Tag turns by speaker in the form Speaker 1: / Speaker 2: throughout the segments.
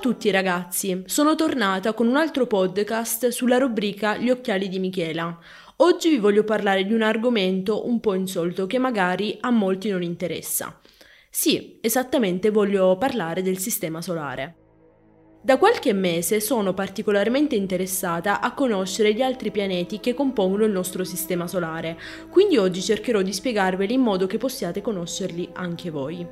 Speaker 1: tutti ragazzi, sono tornata con un altro podcast sulla rubrica Gli occhiali di Michela. Oggi vi voglio parlare di un argomento un po' insolito che magari a molti non interessa. Sì, esattamente voglio parlare del Sistema Solare. Da qualche mese sono particolarmente interessata a conoscere gli altri pianeti che compongono il nostro Sistema Solare, quindi oggi cercherò di spiegarveli in modo che possiate conoscerli anche voi.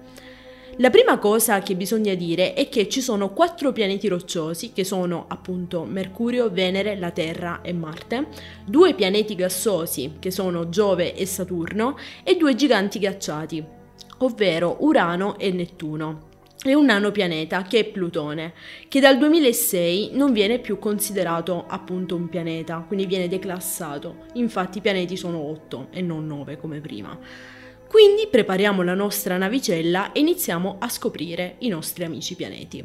Speaker 1: La prima cosa che bisogna dire è che ci sono quattro pianeti rocciosi, che sono appunto Mercurio, Venere, la Terra e Marte, due pianeti gassosi, che sono Giove e Saturno, e due giganti ghiacciati, ovvero Urano e Nettuno e un nano pianeta che è Plutone, che dal 2006 non viene più considerato appunto un pianeta, quindi viene declassato. Infatti i pianeti sono 8 e non 9 come prima. Quindi prepariamo la nostra navicella e iniziamo a scoprire i nostri amici pianeti.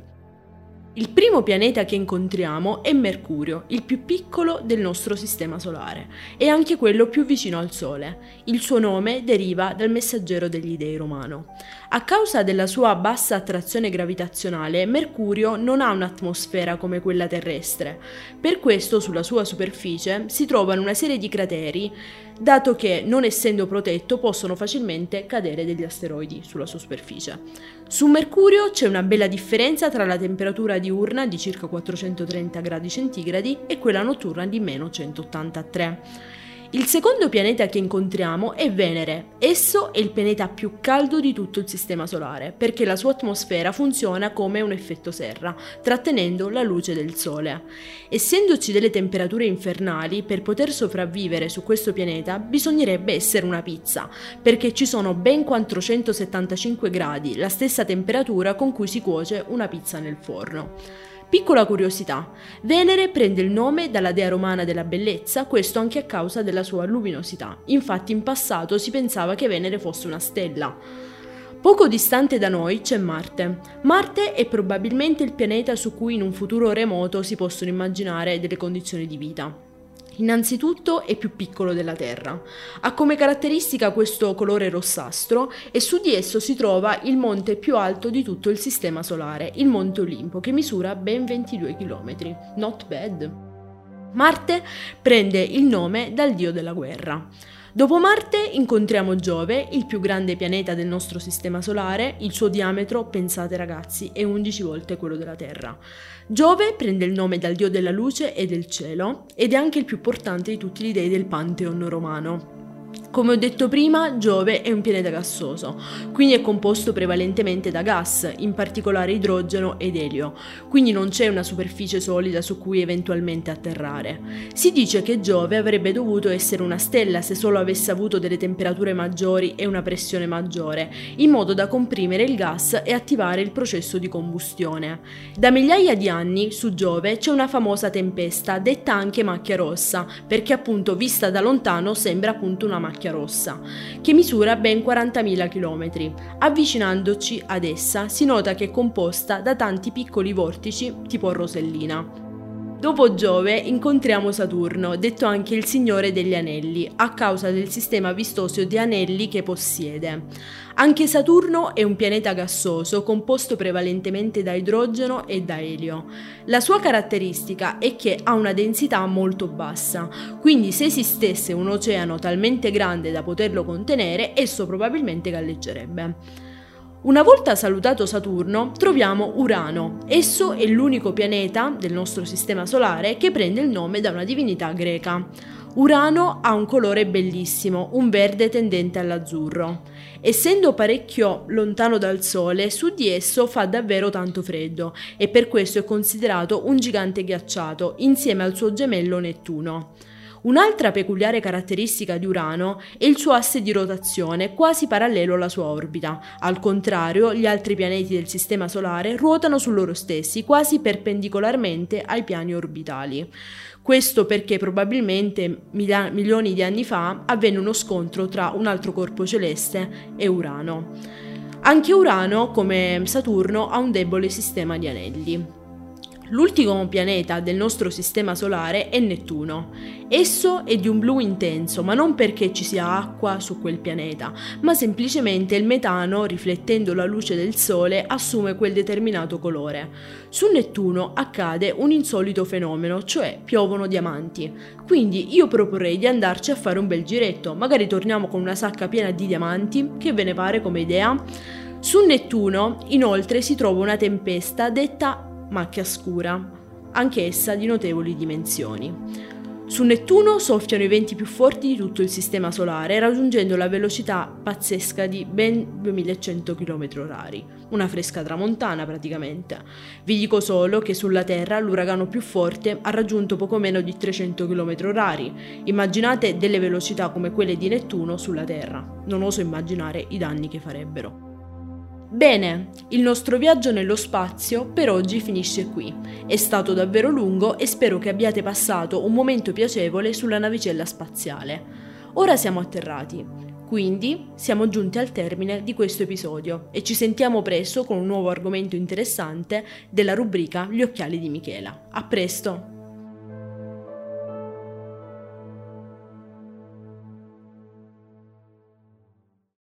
Speaker 1: Il primo pianeta che incontriamo è Mercurio, il più piccolo del nostro sistema solare e anche quello più vicino al Sole. Il suo nome deriva dal messaggero degli dei romano. A causa della sua bassa attrazione gravitazionale, Mercurio non ha un'atmosfera come quella terrestre. Per questo sulla sua superficie si trovano una serie di crateri, dato che, non essendo protetto, possono facilmente cadere degli asteroidi sulla sua superficie. Su Mercurio c'è una bella differenza tra la temperatura diurna di circa 430 gradi centigradi e quella notturna di meno 183. Il secondo pianeta che incontriamo è Venere. Esso è il pianeta più caldo di tutto il Sistema Solare, perché la sua atmosfera funziona come un effetto serra, trattenendo la luce del Sole. Essendoci delle temperature infernali, per poter sopravvivere su questo pianeta bisognerebbe essere una pizza, perché ci sono ben 475 gradi, la stessa temperatura con cui si cuoce una pizza nel forno. Piccola curiosità, Venere prende il nome dalla dea romana della bellezza, questo anche a causa della sua luminosità. Infatti in passato si pensava che Venere fosse una stella. Poco distante da noi c'è Marte. Marte è probabilmente il pianeta su cui in un futuro remoto si possono immaginare delle condizioni di vita. Innanzitutto è più piccolo della Terra. Ha come caratteristica questo colore rossastro e su di esso si trova il monte più alto di tutto il Sistema Solare, il Monte Olimpo, che misura ben 22 km. Not bad. Marte prende il nome dal dio della guerra. Dopo Marte incontriamo Giove, il più grande pianeta del nostro sistema solare, il suo diametro, pensate ragazzi, è 11 volte quello della Terra. Giove prende il nome dal dio della luce e del cielo ed è anche il più portante di tutti gli dei del Pantheon romano. Come ho detto prima, Giove è un pianeta gassoso, quindi è composto prevalentemente da gas, in particolare idrogeno ed elio, quindi non c'è una superficie solida su cui eventualmente atterrare. Si dice che Giove avrebbe dovuto essere una stella se solo avesse avuto delle temperature maggiori e una pressione maggiore, in modo da comprimere il gas e attivare il processo di combustione. Da migliaia di anni su Giove c'è una famosa tempesta, detta anche macchia rossa, perché appunto vista da lontano sembra appunto una macchia rossa, che misura ben 40.000 km. Avvicinandoci ad essa si nota che è composta da tanti piccoli vortici tipo rosellina. Dopo Giove incontriamo Saturno, detto anche il Signore degli Anelli, a causa del sistema vistoso di anelli che possiede. Anche Saturno è un pianeta gassoso composto prevalentemente da idrogeno e da elio. La sua caratteristica è che ha una densità molto bassa, quindi se esistesse un oceano talmente grande da poterlo contenere, esso probabilmente galleggerebbe. Una volta salutato Saturno, troviamo Urano. Esso è l'unico pianeta del nostro sistema solare che prende il nome da una divinità greca. Urano ha un colore bellissimo, un verde tendente all'azzurro. Essendo parecchio lontano dal Sole, su di esso fa davvero tanto freddo e per questo è considerato un gigante ghiacciato insieme al suo gemello Nettuno. Un'altra peculiare caratteristica di Urano è il suo asse di rotazione quasi parallelo alla sua orbita. Al contrario, gli altri pianeti del Sistema Solare ruotano su loro stessi quasi perpendicolarmente ai piani orbitali. Questo perché probabilmente milioni di anni fa avvenne uno scontro tra un altro corpo celeste e Urano. Anche Urano, come Saturno, ha un debole sistema di anelli. L'ultimo pianeta del nostro sistema solare è Nettuno. Esso è di un blu intenso, ma non perché ci sia acqua su quel pianeta, ma semplicemente il metano, riflettendo la luce del Sole, assume quel determinato colore. Su Nettuno accade un insolito fenomeno, cioè piovono diamanti. Quindi io proporrei di andarci a fare un bel giretto, magari torniamo con una sacca piena di diamanti, che ve ne pare come idea? Su Nettuno, inoltre, si trova una tempesta detta macchia scura, anch'essa di notevoli dimensioni. Su Nettuno soffiano i venti più forti di tutto il sistema solare, raggiungendo la velocità pazzesca di ben 2100 km/h, una fresca tramontana praticamente. Vi dico solo che sulla Terra l'uragano più forte ha raggiunto poco meno di 300 km/h. Immaginate delle velocità come quelle di Nettuno sulla Terra. Non oso immaginare i danni che farebbero. Bene, il nostro viaggio nello spazio per oggi finisce qui. È stato davvero lungo e spero che abbiate passato un momento piacevole sulla navicella spaziale. Ora siamo atterrati, quindi siamo giunti al termine di questo episodio e ci sentiamo presto con un nuovo argomento interessante della rubrica Gli occhiali di Michela. A presto!